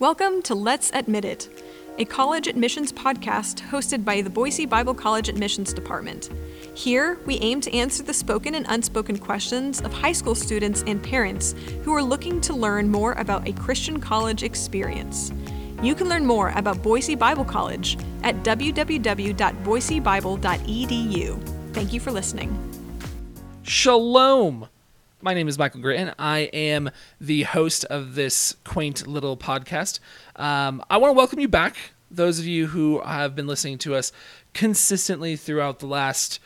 Welcome to Let's Admit It, a college admissions podcast hosted by the Boise Bible College Admissions Department. Here, we aim to answer the spoken and unspoken questions of high school students and parents who are looking to learn more about a Christian college experience. You can learn more about Boise Bible College at www.boisebible.edu. Thank you for listening. Shalom. My name is Michael Gritton. I am the host of this quaint little podcast. Um, I want to welcome you back, those of you who have been listening to us consistently throughout the last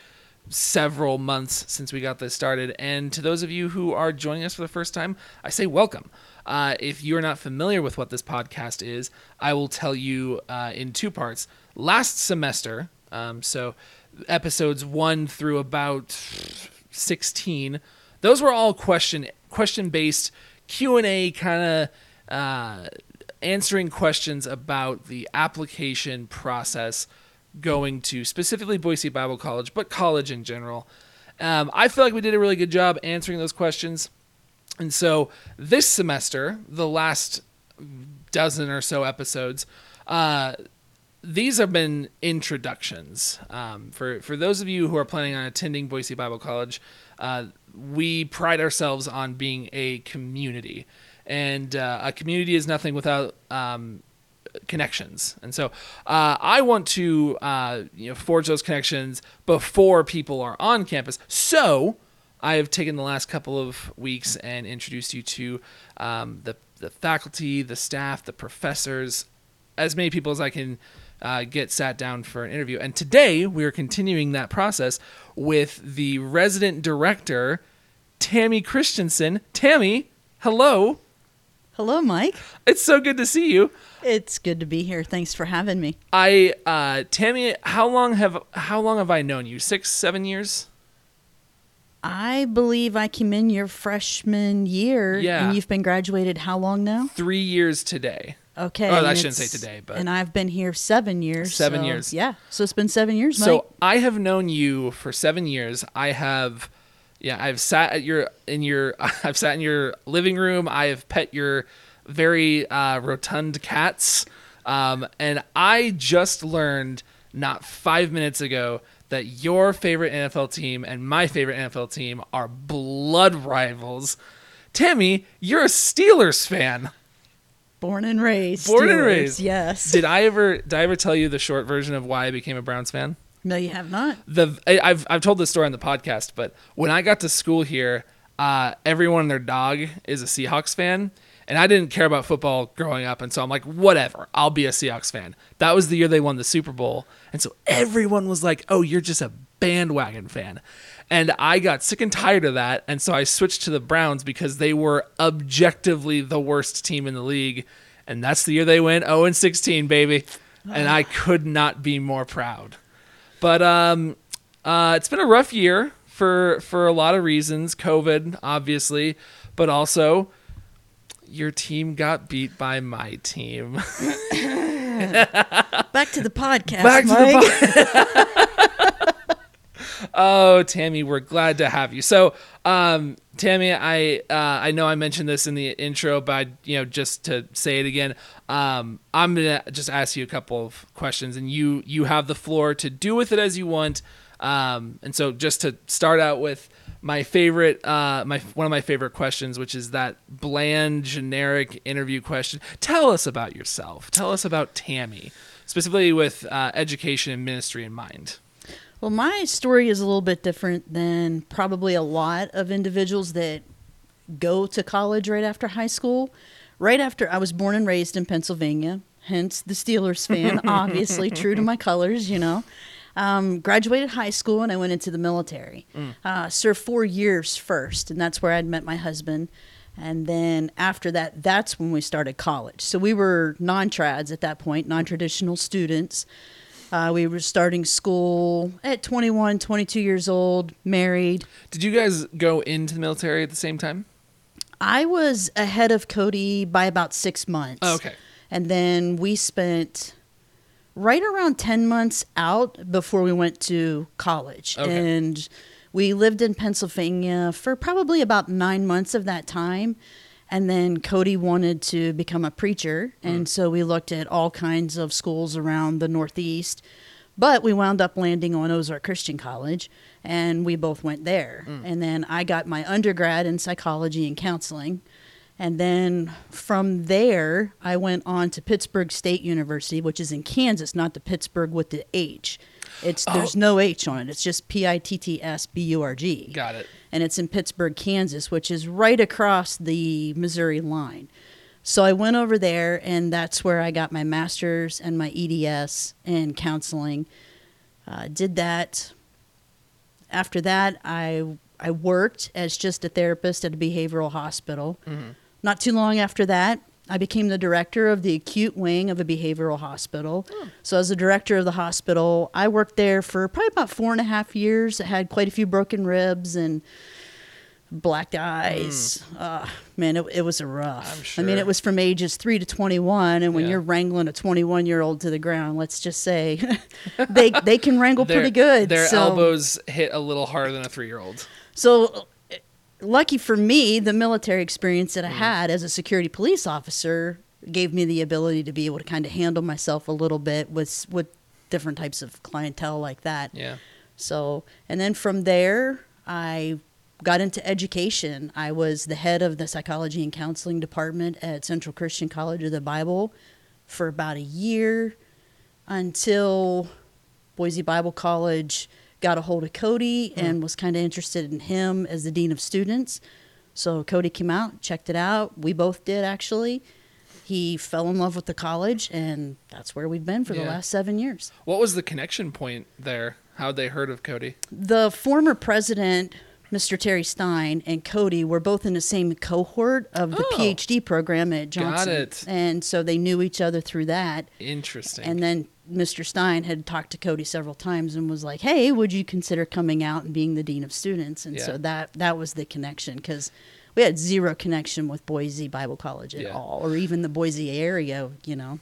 several months since we got this started. And to those of you who are joining us for the first time, I say welcome. Uh, if you're not familiar with what this podcast is, I will tell you uh, in two parts. Last semester, um, so episodes one through about 16, those were all question question based Q and A kind of uh, answering questions about the application process going to specifically Boise Bible College, but college in general. Um, I feel like we did a really good job answering those questions. And so this semester, the last dozen or so episodes, uh, these have been introductions. Um, for, for those of you who are planning on attending Boise Bible College, uh, we pride ourselves on being a community. And uh, a community is nothing without um, connections. And so uh, I want to uh, you know forge those connections before people are on campus. So I have taken the last couple of weeks and introduced you to um, the the faculty, the staff, the professors, as many people as I can. Uh, get sat down for an interview. And today we are continuing that process with the resident director, Tammy Christensen. Tammy, hello. Hello, Mike. It's so good to see you. It's good to be here. Thanks for having me. I uh Tammy, how long have how long have I known you? 6 7 years? I believe I came in your freshman year. Yeah. And you've been graduated how long now? 3 years today. Okay. Oh, I and shouldn't say today, but- And I've been here seven years. Seven so- years. Yeah. So it's been seven years, Mike. So I have known you for 7 years. I have yeah, I've sat at your in your I've sat in your living room. I have pet your very uh, rotund cats. Um, and I just learned not 5 minutes ago that your favorite NFL team and my favorite NFL team are blood rivals. Tammy, you're a Steelers fan. Born and raised. Born and raised. Yes. Did I ever did I ever tell you the short version of why I became a Browns fan? no, you have not. The I- I've I've told this story on the podcast, but when I got to school here, uh, everyone and their dog is a Seahawks fan, and I didn't care about football growing up, and so I'm like, whatever, I'll be a Seahawks fan. That was the year they won the Super Bowl, and so everyone was like, oh, you're just a bandwagon fan. And I got sick and tired of that, and so I switched to the Browns because they were objectively the worst team in the league, and that's the year they went 0 and 16, baby. And I could not be more proud. But um, uh, it's been a rough year for for a lot of reasons. COVID, obviously, but also your team got beat by my team. Back to the podcast. Back to Mike. the oh, Tammy, we're glad to have you. So, um, Tammy, I uh, I know I mentioned this in the intro, but you know, just to say it again, um, I'm gonna just ask you a couple of questions, and you you have the floor to do with it as you want. Um, and so, just to start out with my favorite, uh, my one of my favorite questions, which is that bland, generic interview question. Tell us about yourself. Tell us about Tammy, specifically with uh, education and ministry in mind. Well, my story is a little bit different than probably a lot of individuals that go to college right after high school. Right after I was born and raised in Pennsylvania, hence the Steelers fan, obviously true to my colors, you know. Um, graduated high school and I went into the military. Uh, served four years first, and that's where I'd met my husband. And then after that, that's when we started college. So we were non trads at that point, non traditional students. Uh, we were starting school at 21, 22 years old, married. Did you guys go into the military at the same time? I was ahead of Cody by about six months. Oh, okay. And then we spent right around 10 months out before we went to college. Okay. And we lived in Pennsylvania for probably about nine months of that time. And then Cody wanted to become a preacher. Mm. And so we looked at all kinds of schools around the Northeast. But we wound up landing on Ozark Christian College, and we both went there. Mm. And then I got my undergrad in psychology and counseling. And then from there, I went on to Pittsburg State University, which is in Kansas, not the Pittsburgh with the H. It's there's Oh. no H on it. It's just P I T T S B U R G Got it. and it's in Pittsburg, Kansas, which is right across the Missouri line. So I went over there, and that's where I got my master's and my EDS in counseling. Uh, did that. After that, I I worked as just a therapist at a behavioral hospital. Not too long after that, I became the director of the acute wing of a behavioral hospital. So, as the director of the hospital, I worked there for probably about four and a half years. I had quite a few broken ribs and black eyes. Uh, man, it, it was a rough. I'm I mean, it was from ages three to 21. And when Yeah. you're wrangling a 21 year old to the ground, let's just say they, they can wrangle Their- pretty good. Their so, elbows hit a little harder than a three year old. so, lucky for me, the military experience Mm. that I had as a security police officer gave me the ability to be able to kind of handle myself a little bit with with different types of clientele like that. Yeah. So, and then from there, I got into education. I was the head of the psychology and counseling department at Central Christian College of the Bible for about a year until Boise Bible College got a hold of Cody and was kind of interested in him as the dean of students. So Cody came out, checked it out. We both did actually. He fell in love with the college, and that's where we've been for the last seven years. What was the connection point there? How'd they heard of Cody? the former president, Mr. Terry Stein, and Cody were both in the same cohort of the Oh. PhD program at Got Johnson. it. And so they knew each other through that. Interesting. And then Mr. Stein had talked to Cody several times and was like, "Hey, would you consider coming out and being the dean of students?" And Yeah. so that that was the connection because we had zero connection with Boise Bible College at Yeah. all, or even the Boise area. You know,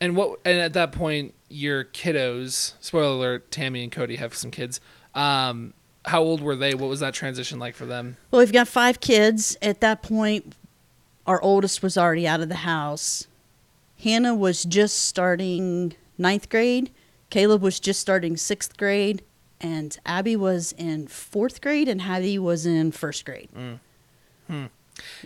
And what? And at that point, your kiddos. Spoiler alert: Tammy and Cody have some kids. Um, how old were they? What was that transition like for them? Well, we've got five kids. At that point, our oldest was already out of the house. Hannah was just starting ninth grade. Caleb was just starting sixth grade. And Abby was in fourth grade, and Hattie was in first grade.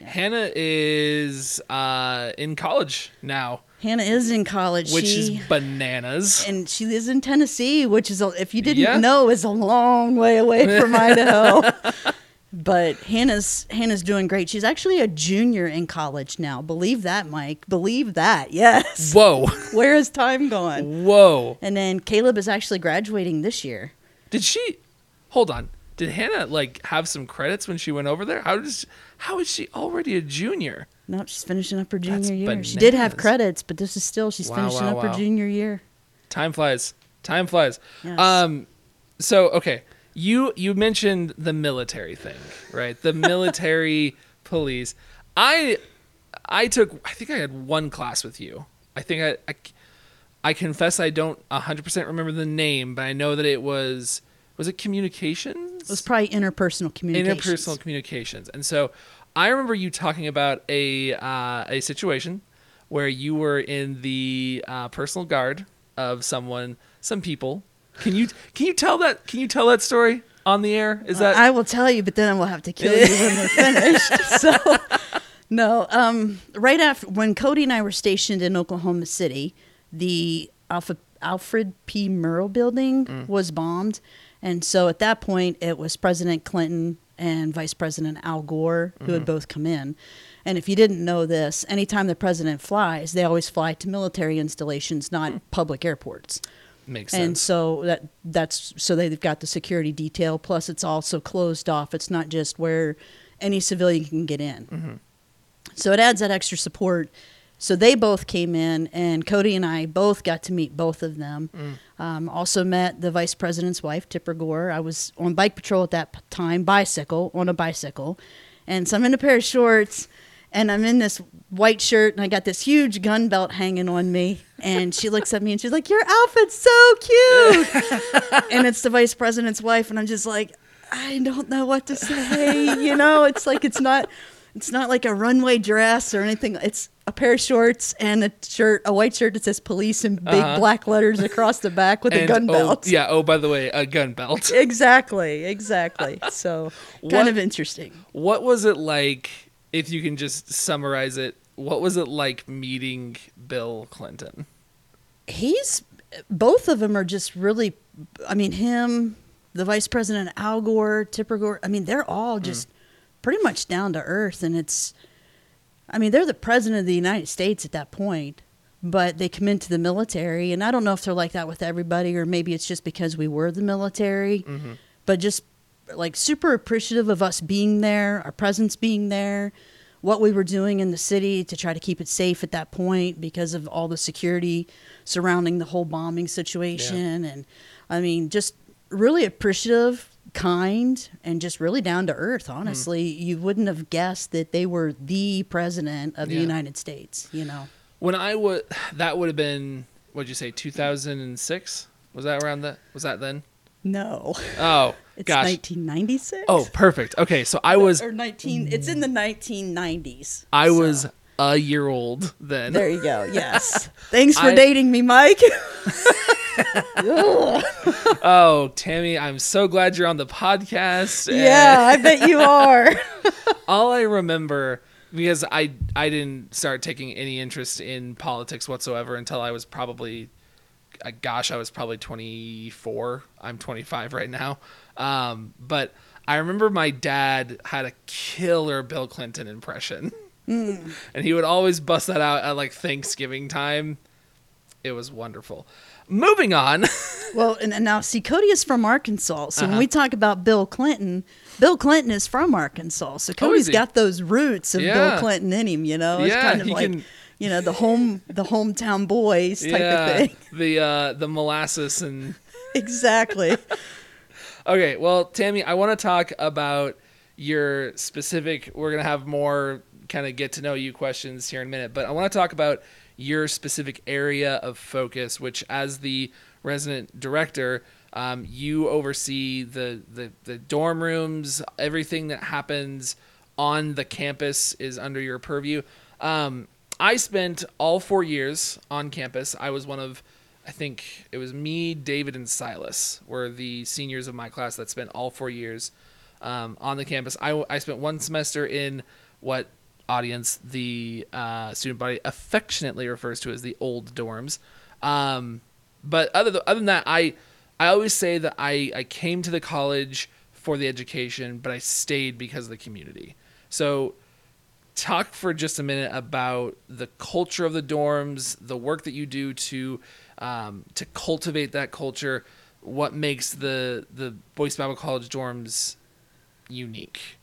Hannah is uh, in college now, Hannah is in college. which she, is bananas. and she lives in Tennessee, which is, a, if you didn't Yeah. know, is a long way away from Idaho. But Hannah's Hannah's doing great. She's actually a junior in college now. Believe that, Mike. Believe that. Yes. Whoa, Where is time gone? whoa! And then Caleb is actually graduating this year. Did she? Hold on. Did Hannah like have some credits when she went over there? How does? How is she already a junior? No, she's finishing up her That's junior year. She did have credits, but this is still she's Wow, finishing wow, up wow. her junior year. Time flies. Time flies. Yes. Um, so okay, you you mentioned the military thing, right? The military police. I I took. I think I had one class with you. I think I. I, I confess I don't 100% remember the name, but I know that it was was it communications? It was probably interpersonal communication. interpersonal communications. And so I remember you talking about a uh, a situation where you were in the uh, personal guard of someone, some people. Can you can you tell that can you tell that story on the air? Is that I will tell you, but then I will have to kill you when we're finished. So, no. Um, right after when Cody and I were stationed in Oklahoma City, the Alpha, Alfred P. Murrah building was bombed, and so at that point it was President Clinton and Vice President Al Gore who had both come in. And if you didn't know this, anytime the president flies, they always fly to military installations, not public airports. makes sense. And so that that's so they've got the security detail. Plus, it's also closed off. It's not just where any civilian can get in. Mm-hmm. So it adds that extra support. So they both came in, and Cody and I both got to meet both of them. Mm. Um, also met the vice president's wife, Tipper Gore. I was on bike patrol at that time, bicycle on a bicycle, and so I'm in a pair of shorts, and I'm in this white shirt, and I got this huge gun belt hanging on me. And she looks at me and she's like, "Your outfit's so cute," and it's the vice president's wife, and I'm just like, I don't know what to say. You know, it's like it's not. It's not like a runway dress or anything. It's a pair of shorts and a shirt, a white shirt that says police in big Uh-huh. black letters across the back with a And, gun oh, belt. yeah. Oh, by the way, a gun belt. Exactly, exactly. So What- kind of interesting. What was it like? If you can just summarize it, what was it like meeting Bill Clinton? He's both of them are just really. I mean, him, the vice president Al Gore, Tipper Gore. I mean, they're all just pretty much down to earth, and it's. I mean, they're the president of the United States at that point, but they come into the military, and I don't know if they're like that with everybody, or maybe it's just because we were the military, mm-hmm. but just like super appreciative of us being there, our presence being there, what we were doing in the city to try to keep it safe at that point because of all the security surrounding the whole bombing situation. And I mean, just really appreciative, kind, and just really down to earth. Hmm. Honestly, you wouldn't have guessed that they were the president of the Yeah. United States, you know? When I would, that would have been what'd you say, two thousand and six? Was that around that? Was that then? No. Oh It's gosh. 1996? Oh, perfect. Okay, so I was or 19 it's in the 1990s I so- was a year old then. there you go yes thanks for I- dating me mike Oh, Tammy, I'm so glad you're on the podcast. yeah i bet you are all I remember because I I didn't start taking any interest in politics whatsoever until I was probably uh, gosh, I was probably 24. I'm 25 right now. Um, but I remember my dad had a killer Bill Clinton impression. and he would always bust that out at like Thanksgiving time. It was wonderful. Moving on. well and, and now see cody is from arkansas so when Uh-huh. we talk about bill clinton bill clinton is from arkansas so cody's Oh, got those roots of Yeah. bill clinton in him you know it's Yeah, kind of like can- you know the home the hometown boys type of thing The uh the molasses and exactly Okay, well, Tammy, I want to talk about your specific. We're gonna have more kind of get to know you questions here in a minute, but I want to talk about your specific area of focus, which, as the resident director, um, you oversee the, the the dorm rooms, everything that happens on the campus is under your purview. Um, I spent all four years on campus. I was one of I think it was me, David, and Silas were the seniors of my class that spent all four years um, on the campus. I, I spent one semester in what audience the uh, student body affectionately refers to as the old dorms. Um, but other th- other than that, I I always say that I, I came to the college for the education, but I stayed because of the community. So talk for just a minute about the culture of the dorms, the work that you do to um, to cultivate that culture. What makes the the Boise Bible College dorms unique?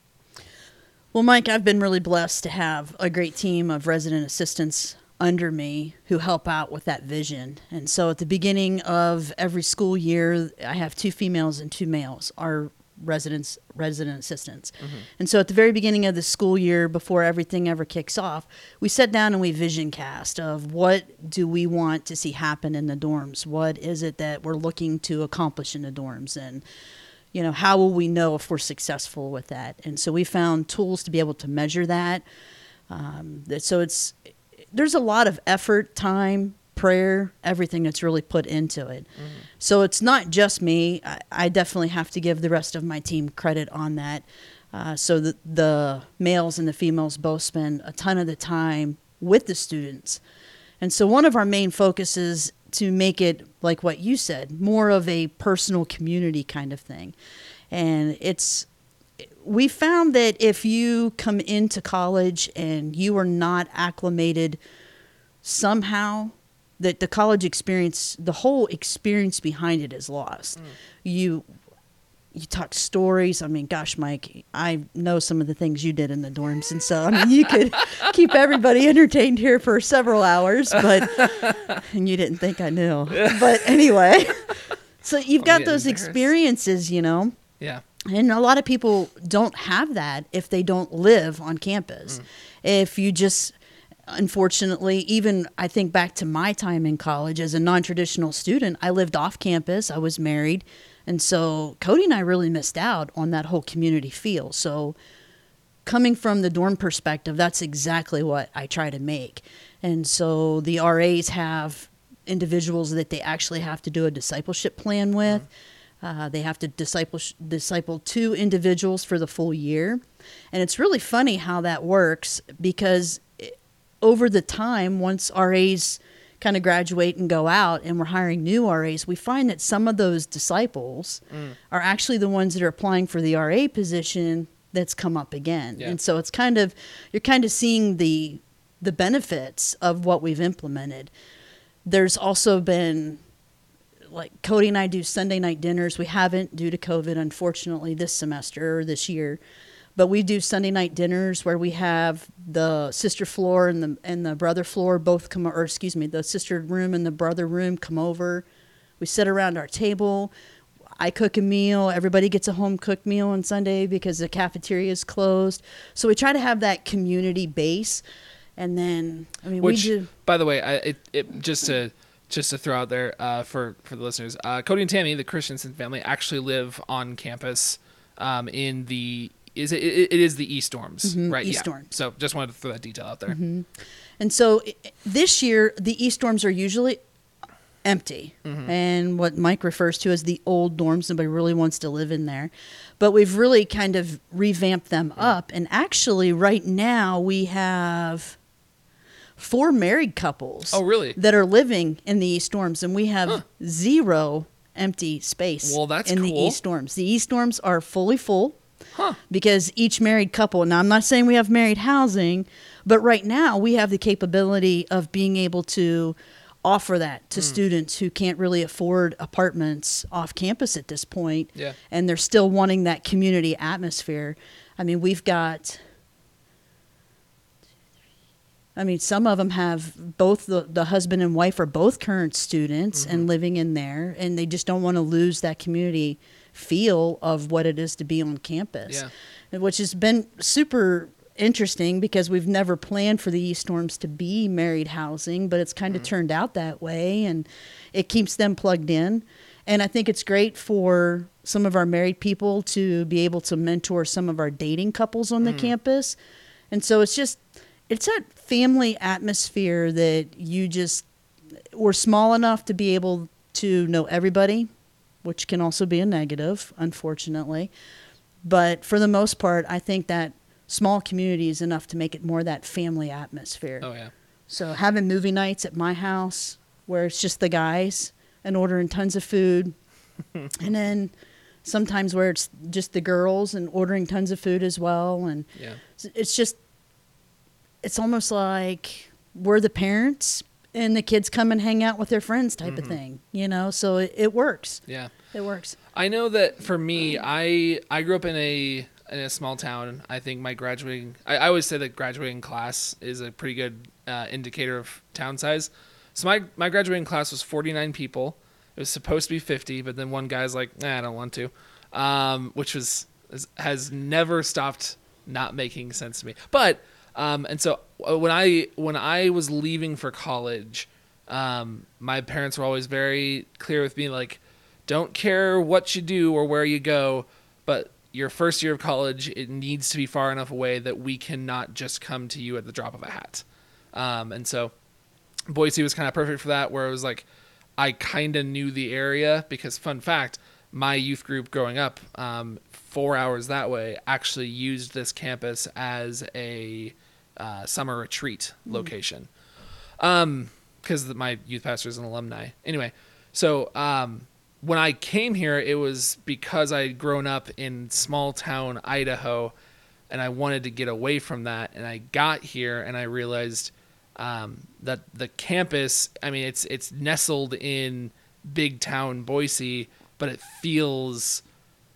Well, Mike, I've been really blessed to have a great team of resident assistants under me who help out with that vision. And so at the beginning of every school year, I have two females and two males, our residents resident assistants. Mm-hmm. And so at the very beginning of the school year before everything ever kicks off, we sit down and we vision cast of what do we want to see happen in the dorms? What is it that we're looking to accomplish in the dorms and you know how will we know if we're successful with that? And so we found tools to be able to measure that. Um, so it's there's a lot of effort time prayer everything that's really put into it. So it's not just me. I, I definitely have to give the rest of my team credit on that. Uh, so the, the males and the females both spend a ton of the time with the students. And so one of our main focuses to make it like what you said, more of a personal community kind of thing. And it's we found that if you come into college and you are not acclimated somehow that the college experience the whole experience behind it is lost. Mm. You you talk stories. I mean, gosh, Mike, I know some of the things you did in the dorms, and so I mean, you could keep everybody entertained here for several hours, but and you didn't think I knew. But anyway, so you've oh, got those experiences, you know, Yeah. and a lot of people don't have that if they don't live on campus. Mm. If you just, unfortunately, even I think back to my time in college as a non traditional student, I lived off campus, I was married. And so Cody and I really missed out on that whole community feel. So coming from the dorm perspective, that's exactly what I try to make. And so the RAs have individuals that they actually have to do a discipleship plan with. Uh, they have to disciple disciple two individuals for the full year, and it's really funny how that works because over the time, once RAs kind of graduate and go out, and we're hiring new RAs, we find that some of those disciples mm. are actually the ones that are applying for the RA position that's come up again, Yeah. and so it's kind of you're kind of seeing the the benefits of what we've implemented. There's also been like Cody and I do Sunday night dinners. We haven't due to COVID, unfortunately, this semester or this year. But we do Sunday night dinners where we have the sister floor and the and the brother floor both come or excuse me, the sister room and the brother room come over. We sit around our table. I cook a meal. Everybody gets a home cooked meal on Sunday because the cafeteria is closed. So we try to have that community base. And then I mean Which, we do by the way, I, it, it just to just to throw out there uh, for for the listeners, uh, Cody and Tammy, the Christensen family, actually live on campus um, in the is it, it is the East Dorms, mm-hmm. right? East yeah. Dorm. So just wanted to throw that detail out there. Mm-hmm. And so this year, the East dorms are usually empty, mm-hmm. and what Mike refers to as the old dorms. Nobody really wants to live in there, but we've really kind of revamped them mm. up. And actually, right now we have four married couples. Oh, really? That are living in the East dorms, and we have Huh. zero empty space. Well, that's in the. East dorms. The East dorms are fully full Huh? because each married couple now i'm not saying we have married housing but right now we have the capability of being able to offer that to students who can't really afford apartments off campus at this point Yeah. and they're still wanting that community atmosphere i mean we've got I mean, some of them have both the, the husband and wife are both current students Mm-hmm. and living in there, and they just don't want to lose that community feel of what it is to be on campus, Yeah. which has been super interesting because we've never planned for the East Dorms to be married housing, but it's kind of mm-hmm. turned out that way, and it keeps them plugged in. And I think it's great for some of our married people to be able to mentor some of our dating couples on the mm. campus. And so it's just it's that family atmosphere that you just we're small enough to be able to know everybody, which can also be a negative, unfortunately. But for the most part, I think that small community is enough to make it more that family atmosphere. Oh yeah. So having movie nights at my house where it's just the guys and ordering tons of food, and then sometimes where it's just the girls and ordering tons of food as well, and Yeah. it's just it's almost like we're the parents and the kids come and hang out with their friends type of thing, you know. So it, it works. Yeah. It works. I know that for me, I I grew up in a in a small town. I think my graduating, I, I always say that graduating class is a pretty good uh, indicator of town size. So my my graduating class was 49 people. It was supposed to be 50, but then one guy's like, nah, I don't want to, um, which was has never stopped not making sense to me. But um, and so uh, when I when I was leaving for college, um, my parents were always very clear with me, like, don't care what you do or where you go, but your first year of college, it needs to be far enough away that we cannot just come to you at the drop of a hat. Um, and so Boise was kind of perfect for that, where it was like I kind of knew the area because, fun fact, my youth group growing up, um, four hours that way, actually used this campus as a uh, summer retreat location. Um, because my youth pastor is an alumni. Anyway, so um, when I came here, it was because I'd grown up in small town Idaho, and I wanted to get away from that. And I got here, and I realized um, that the campus. I mean, it's it's nestled in big town Boise, but it feels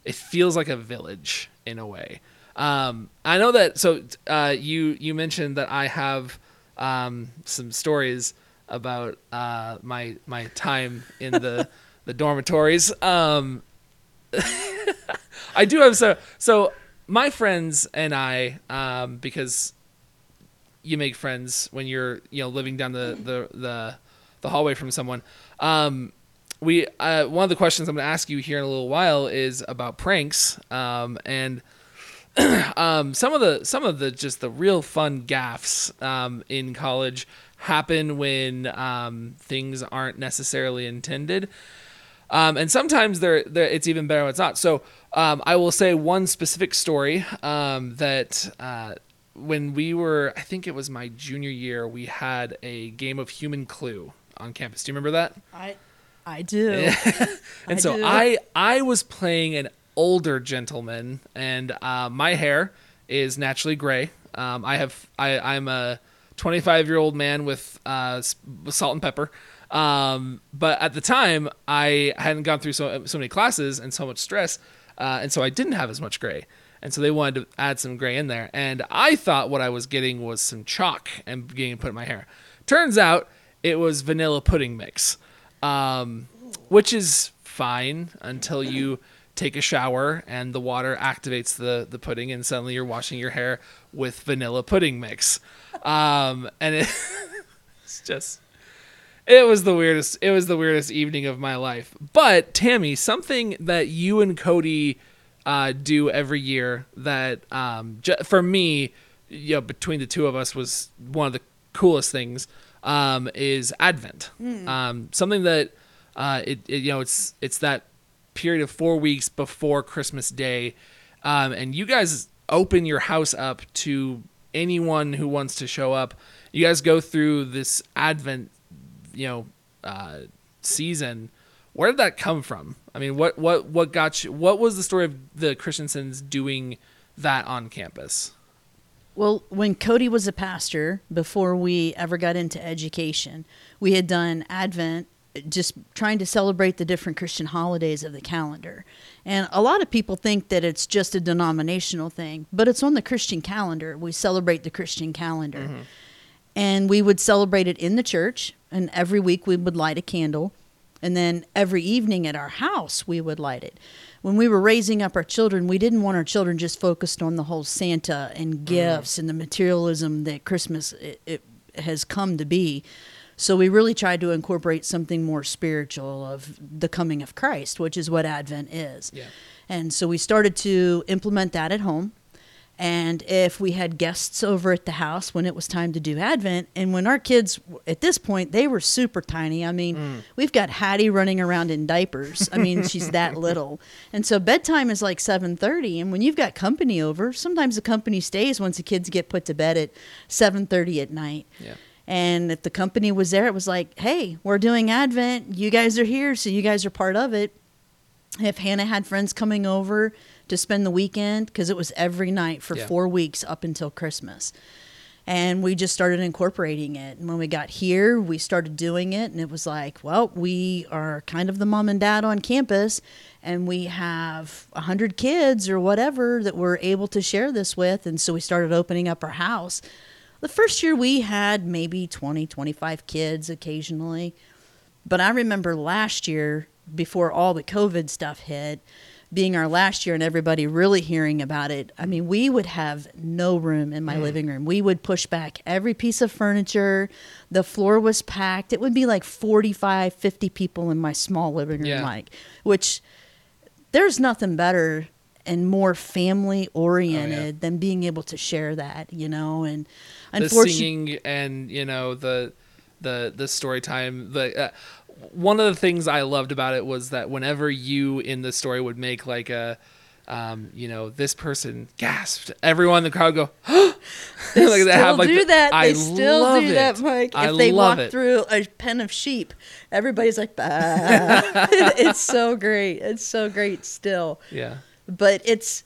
it feels like a village in a way. Um, I know that. So uh, you you mentioned that I have um, some stories about uh, my my time in the the dormitories. Um, I do have so so my friends and I um, because you make friends when you're you know living down the the the, the hallway from someone. Um, we uh, one of the questions I'm going to ask you here in a little while is about pranks. Um, and um, some of the some of the just the real fun gaffs um, in college happen when um, things aren't necessarily intended. Um, and sometimes they're, they're, it's even better when it's not. So um, I will say one specific story um, that uh, when we were, I think it was my junior year, we had a game of Human Clue on campus. Do you remember that? I I do. and I so do. I I was playing an older gentleman, and uh, my hair is naturally gray. Um, I have I I'm a 25 year old man with uh, salt and pepper. Um, but at the time, I hadn't gone through so so many classes and so much stress, uh, and so I didn't have as much gray. And so they wanted to add some gray in there, and I thought what I was getting was some chalk and to put in my hair. Turns out it was vanilla pudding mix um, which is fine until you take a shower and the water activates the the pudding and suddenly you're washing your hair with vanilla pudding mix. Um, and it, it's just it was the weirdest it was the weirdest evening of my life. But tammy something that you and cody uh, do every year that um, j- for me you know between the two of us was one of the coolest things um, is advent. Um, something that uh, it, it you know it's it's that period of four weeks before christmas day. Um, and you guys open your house up to anyone who wants to show up. You guys go through this advent you know uh, season. Where did that come from? I mean what what what got you what was the story of the Christensens doing that on campus? Well, when Cody was a pastor, before we ever got into education, we had done Advent, just trying to celebrate the different Christian holidays of the calendar. And a lot of people think that it's just a denominational thing, but it's on the Christian calendar. We celebrate the Christian calendar. Mm-hmm. And we would celebrate it in the church, and every week we would light a candle. And then every evening at our house, we would light it. When we were raising up our children, we didn't want our children just focused on the whole Santa and mm-hmm. gifts and the materialism that Christmas it, it has come to be. So we really tried to incorporate something more spiritual of the coming of Christ, which is what Advent is. Yeah. And so we started to implement that at home. And if we had guests over at the house when it was time to do Advent, and when our kids at this point they were super tiny. I mean, mm. we've got Hattie running around in diapers. I mean, she's that little, and so bedtime is like seven thirty. And when you've got company over, sometimes the company stays once the kids get put to bed at seven thirty at night. Yeah. And if the company was there, it was like, hey, we're doing Advent. You guys are here, so you guys are part of it. If Hannah had friends coming over to spend the weekend, because it was every night for Yeah. four weeks up until Christmas. And we just started incorporating it. And when we got here, we started doing it. And it was like, well, we are kind of the mom and dad on campus. And we have a 100 kids or whatever that we're able to share this with. And so we started opening up our house. The first year we had maybe 20, 25 kids occasionally. But I remember last year, before all the COVID stuff hit, being our last year and everybody really hearing about it, I mean, we would have no room in my mm. living room. We would push back every piece of furniture. The floor was packed. It would be like 45, 50 people in my small living room, Yeah. like, which there's nothing better and more family oriented than being able to share that, you know, and the unfortunately, singing and you know the the the story time the uh, one of the things i loved about it was that whenever you in the story would make like a um, you know, this person gasped. Everyone in the crowd go, They Like, still have, like, do the- that. I They still do it. that, Mike. If I they walk it. through a pen of sheep, everybody's like, it's so great. It's so great still. yeah, But it's,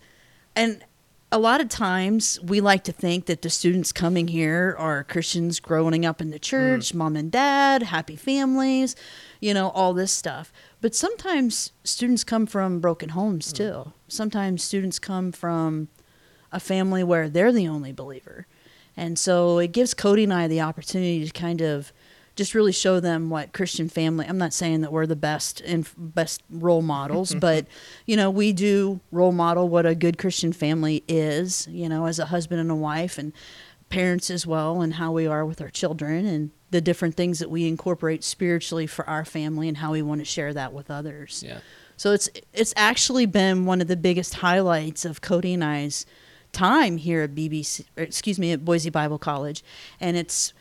and a lot of times we like to think that the students coming here are Christians growing up in the hmm. church, mom and dad, happy families, you know, all this stuff. But sometimes students come from broken homes hmm. too. Sometimes students come from a family where they're the only believer. And so it gives Cody and I the opportunity to kind of just really show them what Christian family. I'm not saying that we're the best and best role models, but you know, we do role model what a good Christian family is, you know, as a husband and a wife and parents as well and how we are with our children and the different things that we incorporate spiritually for our family and how we want to share that with others. yeah. So it's it's actually been one of the biggest highlights of Cody and I's time here at BBC, or excuse me, at Boise Bible College, and it's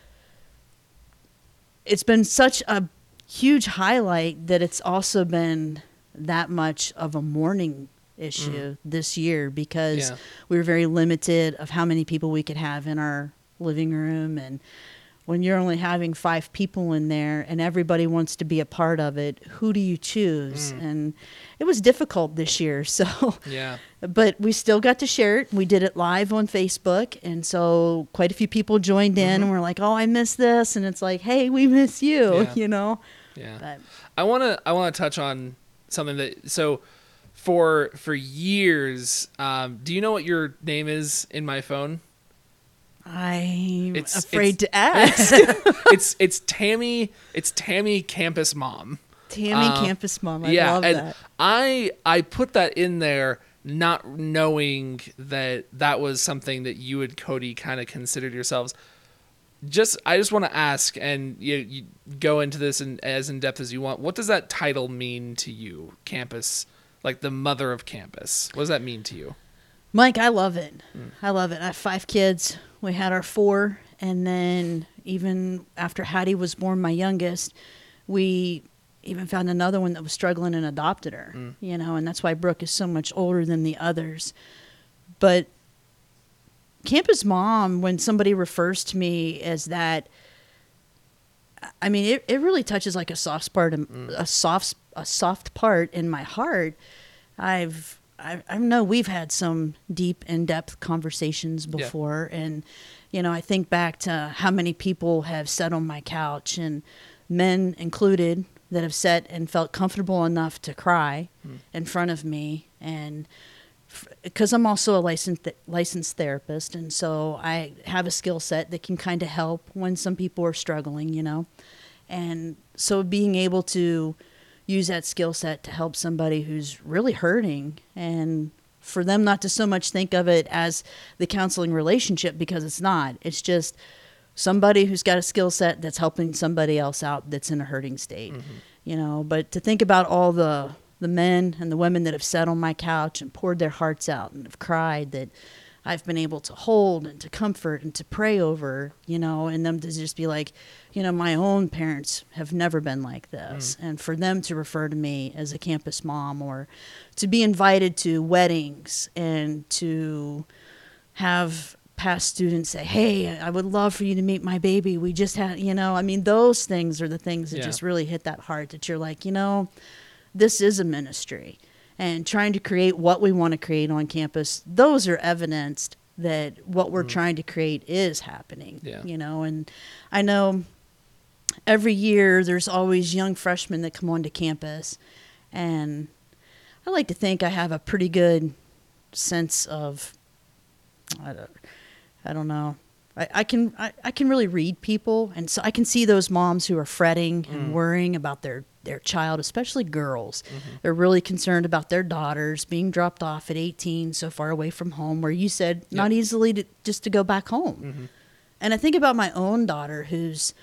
it's been such a huge highlight that it's also been that much of a mourning issue mm. this year because Yeah. we were very limited of how many people we could have in our living room and when you're only having five people in there and everybody wants to be a part of it who do you choose and it was difficult this year so Yeah. but we still got to share it we did it live on facebook and so quite a few people joined in and we're like oh i miss this and it's like hey we miss you Yeah. you know Yeah. but I want to I want to touch on something that so for for years um, do you know what your name is in my phone i'm It's- afraid it's- to ask. It's it's Tammy it's Tammy campus mom. Tammy Uh, campus mom i yeah love and that. I I put that in there not knowing that that was something that you and Cody kind of considered yourselves. Just I just want to ask and you, you go into this in, as in depth as you want what does that title mean to you campus like the mother of campus? What does that mean to you Mike, I love it. Mm. I love it. I have five kids. We had our four, and then even after Hattie was born, my youngest, we even found another one that was struggling and adopted her. Mm. You know, and that's why Brooke is so much older than the others. But campus mom, when somebody refers to me as that, I mean, it, it really touches like a soft spot, in, mm. a soft, a soft part in my heart. I've, I, I know we've had some deep, in-depth conversations Yeah. before, and you know, I think back to how many people have sat on my couch, and men included, that have sat and felt comfortable enough to cry hmm. in front of me, and because I'm also a licensed licensed therapist, and so I have a skill set that can kind of help when some people are struggling, you know, and so being able to use that skill set to help somebody who's really hurting, and for them not to so much think of it as the counseling relationship because it's not. It's just somebody who's got a skill set that's helping somebody else out that's in a hurting state mm-hmm. you know but to think about all the the men and the women that have sat on my couch and poured their hearts out and have cried that I've been able to hold and to comfort and to pray over, you know, and them to just be like, you know, my own parents have never been like this. Mm. And for them to refer to me as a campus mom or to be invited to weddings and to have past students say, "Hey, I would love for you to meet my baby. We just had, you know, I mean, those things are the things that Yeah. just really hit that heart that you're like, you know, this is a ministry. And trying to create what we want to create on campus, those are evidenced that what we're mm. trying to create is happening. Yeah. You know, and I know every year there's always young freshmen that come onto campus and I like to think I have a pretty good sense of I don't, I don't know. I, I can I, I can really read people and so I can see those moms who are fretting and mm. worrying about their their child, especially girls. Mm-hmm. They're really concerned about their daughters being dropped off at 18 so far away from home where you said not easily to, just to go back home. Mm-hmm. And I think about my own daughter who's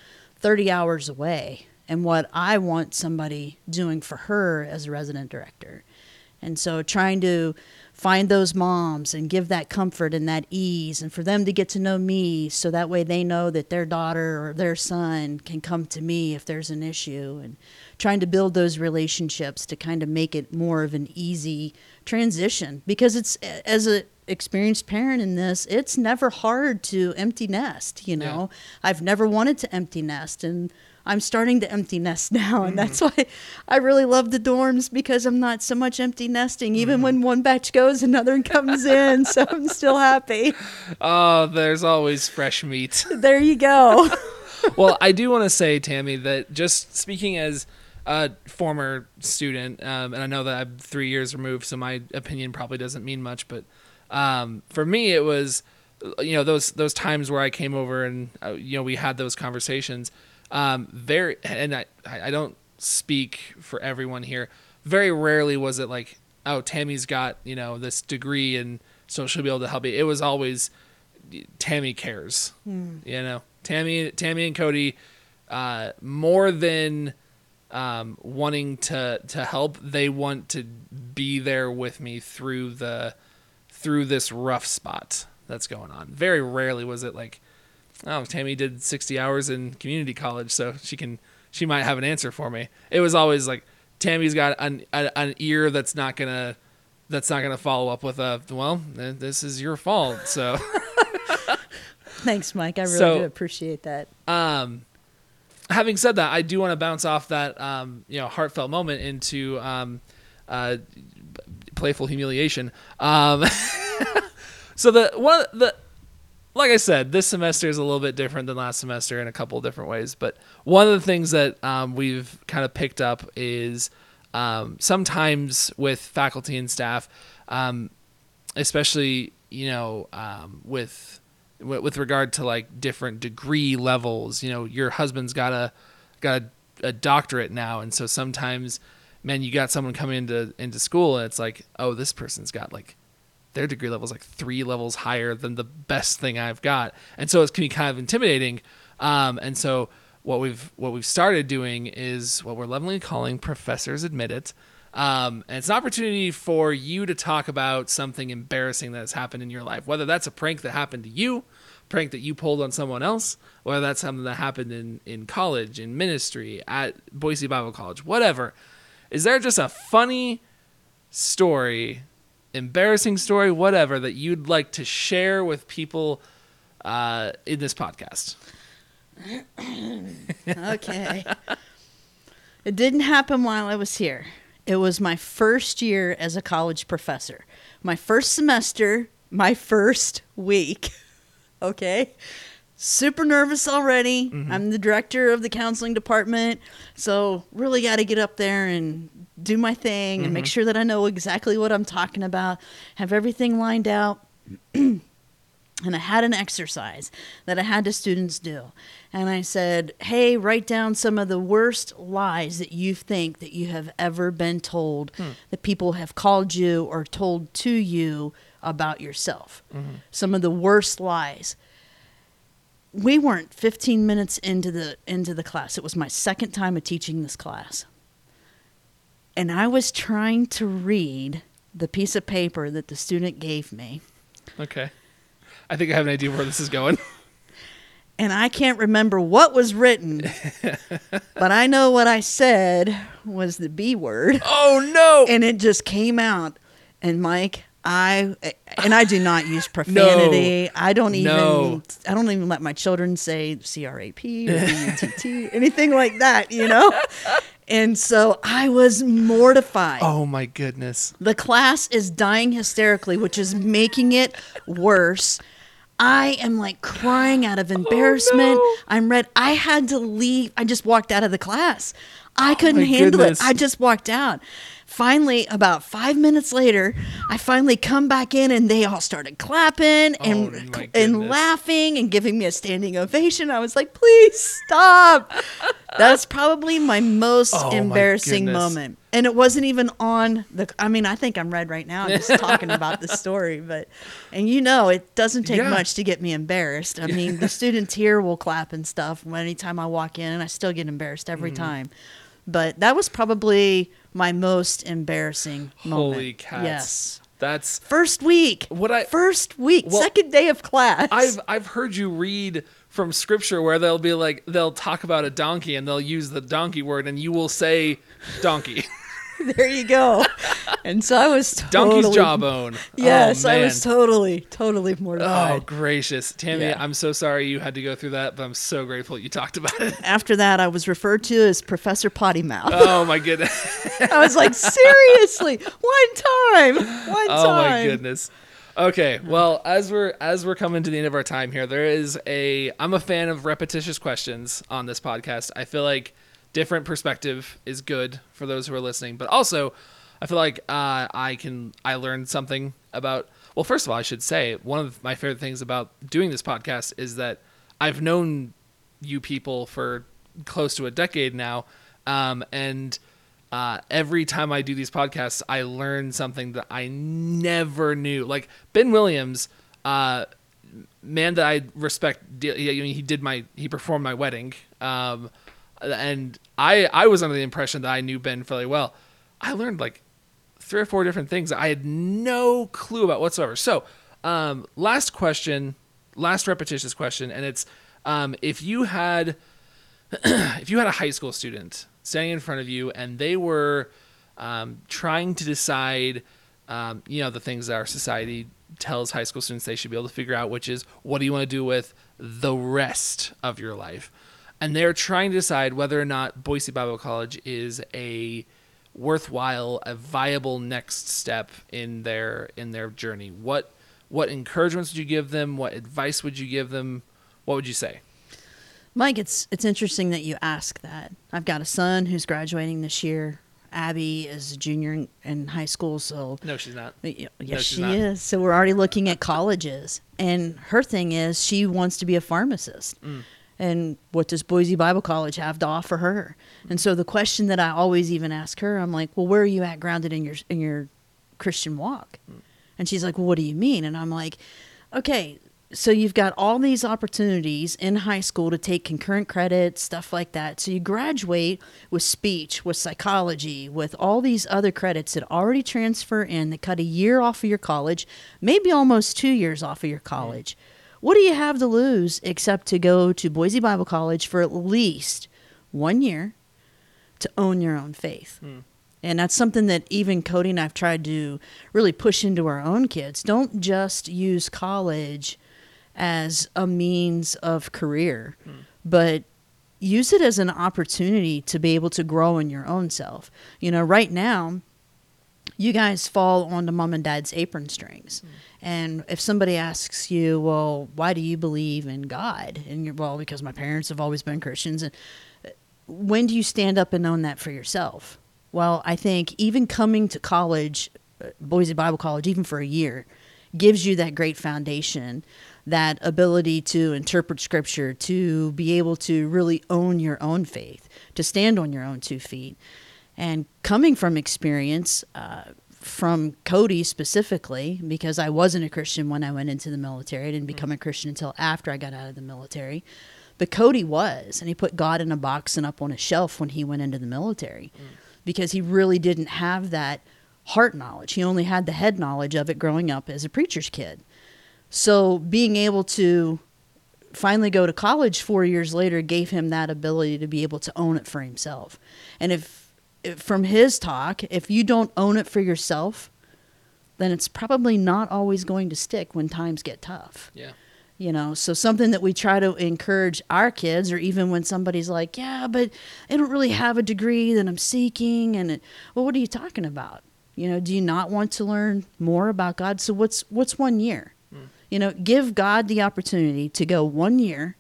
30 hours away and what I want somebody doing for her as a resident director. And so trying to find those moms and give that comfort and that ease and for them to get to know me so that way they know that their daughter or their son can come to me if there's an issue and trying to build those relationships to kind of make it more of an easy transition because it's as a experienced parent in this it's never hard to empty nest you know? I've never wanted to empty nest and i'm starting to empty nest now and that's why i really love the dorms because i'm not so much empty nesting. Even when one batch goes another comes in so i'm still happy. Oh there's always fresh meat. There you go. Well, I do want to say, Tammy, that just speaking as a former student, um, and I know that I'm three years removed, so my opinion probably doesn't mean much, but um, for me, it was, you know, those those times where I came over and uh, you know we had those conversations. Um, very, and I I don't speak for everyone here. Very rarely was it like, oh, Tammy's got you know this degree and so she'll be able to help me. It was always Tammy cares. You know, Tammy, Tammy and Cody, uh, more than um, wanting to to help, they want to be there with me through the through this rough spot that's going on. Very rarely was it like, oh, Tammy did 60 hours in community college, so she can she might have an answer for me. It was always like Tammy's got an a, an ear that's not gonna that's not gonna follow up with a well, this is your fault. So, Thanks, Mike. I really So- do appreciate that. um, having said that, I do want to bounce off that um, you know heartfelt moment into um, uh, playful humiliation. Um, so the one the like I said, this semester is a little bit different than last semester in a couple different ways. But one of the things that um, we've kind of picked up is um, sometimes with faculty and staff, um, especially you know um, with with with regard to like different degree levels. You know, your husband's got a got a, a doctorate now, and so sometimes, man, you got someone coming into into school, and it's like, oh, this person's got like their degree level is like three levels higher than the best thing I've got, and so it can be kind of intimidating. Um, and so what we've what we've started doing is what we're lovingly calling professors admit it. Um, and it's an opportunity for you to talk about something embarrassing that has happened in your life, whether that's a prank that happened to you, prank that you pulled on someone else, whether that's something that happened in, in college, in ministry, at Boise Bible College, whatever. Is there just a funny story, embarrassing story, whatever, that you'd like to share with people uh, in this podcast? Okay. it didn't happen while I was here. It was my first year as a college professor. My first semester, my first week. Okay. Super nervous already. Mm-hmm. I'm the director of the counseling department. So, really got to get up there and do my thing and make mm-hmm. sure that I know exactly what I'm talking about, have everything lined out and I had an exercise that I had the students do. And I said, "Hey, write down some of the worst lies that you think that you have ever been told hmm. that people have called you or told to you about yourself. Mm-hmm. Some of the worst lies." We weren't 15 minutes into the into the class. It was my second time of teaching this class. And I was trying to read the piece of paper that the student gave me. Okay. I think I have an idea where this is going. and I can't remember what was written, but I know what I said was the B word, oh no! and it just came out. And Mike, I and I do not use profanity. I don't even No. I don't even let my children say C R A P or B U T T anything like that, you know. And so I was mortified. oh my goodness. The class is dying hysterically, which is making it worse. I am like crying out of oh, embarrassment. Oh, no. I'm red. I had to leave. I just walked out of the class. I oh couldn't Oh, handle goodness. it. I just walked out. Finally, about five minutes later, I finally come back in and they all started clapping and, Oh, my and laughing and giving me a standing ovation. I was like, please stop. That's probably my most Oh, embarrassing goodness. moment and it wasn't even on the i mean i think i'm red right now I'm just talking about the story but and you know it doesn't take Yeah. much to get me embarrassed i mean the students here will clap and stuff anytime i walk in and i still get embarrassed every Mm-hmm. time but that was probably my most embarrassing moment. Holy cats. yes. That's first week. What I- first week. Well, second day of class. I've I've heard you read from scripture where they'll be like they'll talk about a donkey and they'll use the donkey word and you will say donkey. there you go and so i was totally, Donkey's jawbone. yes oh, i was totally totally oh, mortified. Oh gracious, Tammy! Yeah. I'm so sorry you had to go through that, but I'm so grateful you talked about it. After that, I was referred to as Professor Potty Mouth. Oh my goodness! I was like, seriously, one time, one Oh time. Oh my goodness. Okay, well, as we're as we're coming to the end of our time here, there is a I'm a fan of repetitious questions on this podcast. I feel like different perspective is good for those who are listening, but also I feel like uh, I can I learned something about. Well, first of all, I should say one of my favorite things about doing this podcast is that I've known you people for close to a decade now, um, and uh, every time I do these podcasts, I learn something that I never knew. Like Ben Williams, uh, man that I respect. I he did my he performed my wedding, um, and I I was under the impression that I knew Ben fairly well. I learned like three or four different things I had no clue about whatsoever. So, um, last question, last repetitious question, and it's um, if you had if you had a high school student standing in front of you and they were um, trying to decide, um, you know, the things that our society tells high school students they should be able to figure out, which is what do you want to do with the rest of your life, and they're trying to decide whether or not Boise Bible College is a worthwhile, a viable next step in their in their journey. What what encouragements would you give them? What advice would you give them? What would you say? Mike, it's it's interesting that you ask that. I've got a son who's graduating this year. Abby is a junior in, high school, so No, she's not. yes, she's she not. is. So we're already looking at colleges, and her thing is she wants to be a pharmacist. Mm. And what does Boise Bible College have to offer her? And so the question that I always even ask her, I'm like, well, where are you at grounded in your in your Christian walk? Mm. And she's like, well, what do you mean? And I'm like, okay, so you've got all these opportunities in high school to take concurrent credits, stuff like that. So you graduate with speech, with psychology, with all these other credits that already transfer in that cut a year off of your college, maybe almost two years off of your college. What do you have to lose except to go to Boise Bible College for at least one year to own your own faith? Hmm. And that's something that even Cody and I've tried to really push into our own kids. Don't just use college as a means of career, hmm. but use it as an opportunity to be able to grow in your own self. You know, right now, you guys fall onto mom and dad's apron strings. And if somebody asks you, well, why do you believe in God? And you're, well, because my parents have always been Christians. And uh, when do you stand up and own that for yourself? Well, I think even coming to college, uh, Boise Bible College, even for a year, gives you that great foundation, that ability to interpret scripture, to be able to really own your own faith, to stand on your own two feet. And coming from experience, uh, from Cody specifically, because I wasn't a Christian when I went into the military. I didn't become a Christian until after I got out of the military. But Cody was, and he put God in a box and up on a shelf when he went into the military because he really didn't have that heart knowledge. He only had the head knowledge of it growing up as a preacher's kid. So being able to finally go to college four years later gave him that ability to be able to own it for himself. And if from his talk, if you don't own it for yourself, then it's probably not always going to stick when times get tough. Yeah. you know so something that we try to encourage our kids or even when somebody's like yeah but i don't really have a degree that i'm seeking and it, well what are you talking about? You know do you not want to learn more about god? So what's what's one year? Hmm. You know give god the opportunity to go one year.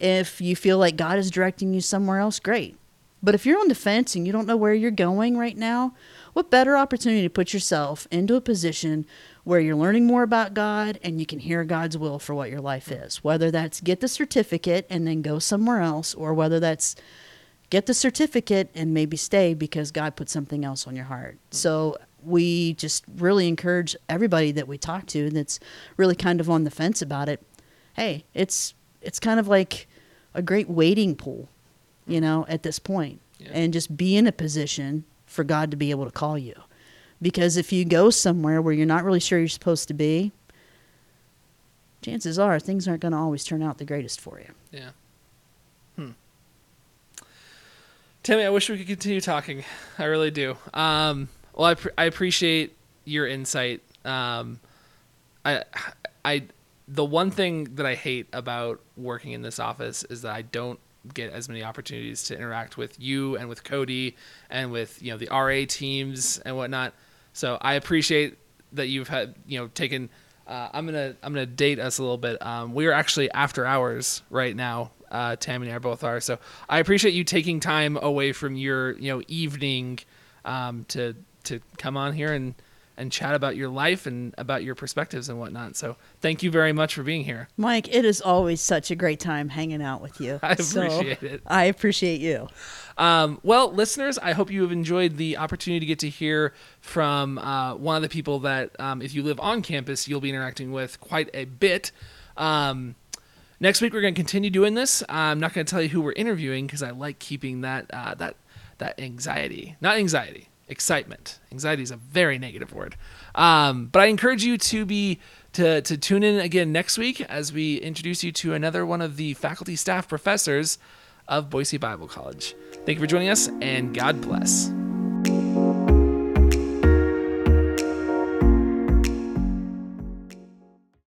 If you feel like god is directing you somewhere else great but if you're on the fence and you don't know where you're going right now what better opportunity to put yourself into a position where you're learning more about God and you can hear God's will for what your life is. Whether that's get the certificate and then go somewhere else, or whether that's get the certificate and maybe stay because God put something else on your heart. So we just really encourage everybody that we talk to that's really kind of on the fence about it. Hey, it's it's kind of like a great waiting pool, you know, at this point. Yeah. And just be in a position for God to be able to call you. Because if you go somewhere where you're not really sure you're supposed to be, chances are things aren't going to always turn out the greatest for you. Yeah. Hmm. Tammy, I wish we could continue talking. I really do. Um, well, I, I appreciate your insight. Um, I, I, the one thing that I hate about working in this office is that I don't get as many opportunities to interact with you and with Cody and with you know the RA teams and whatnot. So I appreciate that you've had you know taken. Uh, I'm gonna I'm gonna date us a little bit. Um, we are actually after hours right now. Uh, Tammy and I both are. So I appreciate you taking time away from your you know evening um, to to come on here and and chat about your life and about your perspectives and whatnot. So thank you very much for being here. Mike, it is always such a great time hanging out with you. I So, appreciate it. I appreciate you. Um, well, listeners, I hope you have enjoyed the opportunity to get to hear from uh, one of the people that, um, if you live on campus, you'll be interacting with quite a bit. Um, next week, we're going to continue doing this. I'm not going to tell you who we're interviewing because I like keeping that uh, that that anxiety, not anxiety, excitement. Anxiety is a very negative word. Um, but I encourage you to be to to tune in again next week as we introduce you to another one of the faculty, staff, professors of Boise Bible College. Thank you for joining us, and God bless.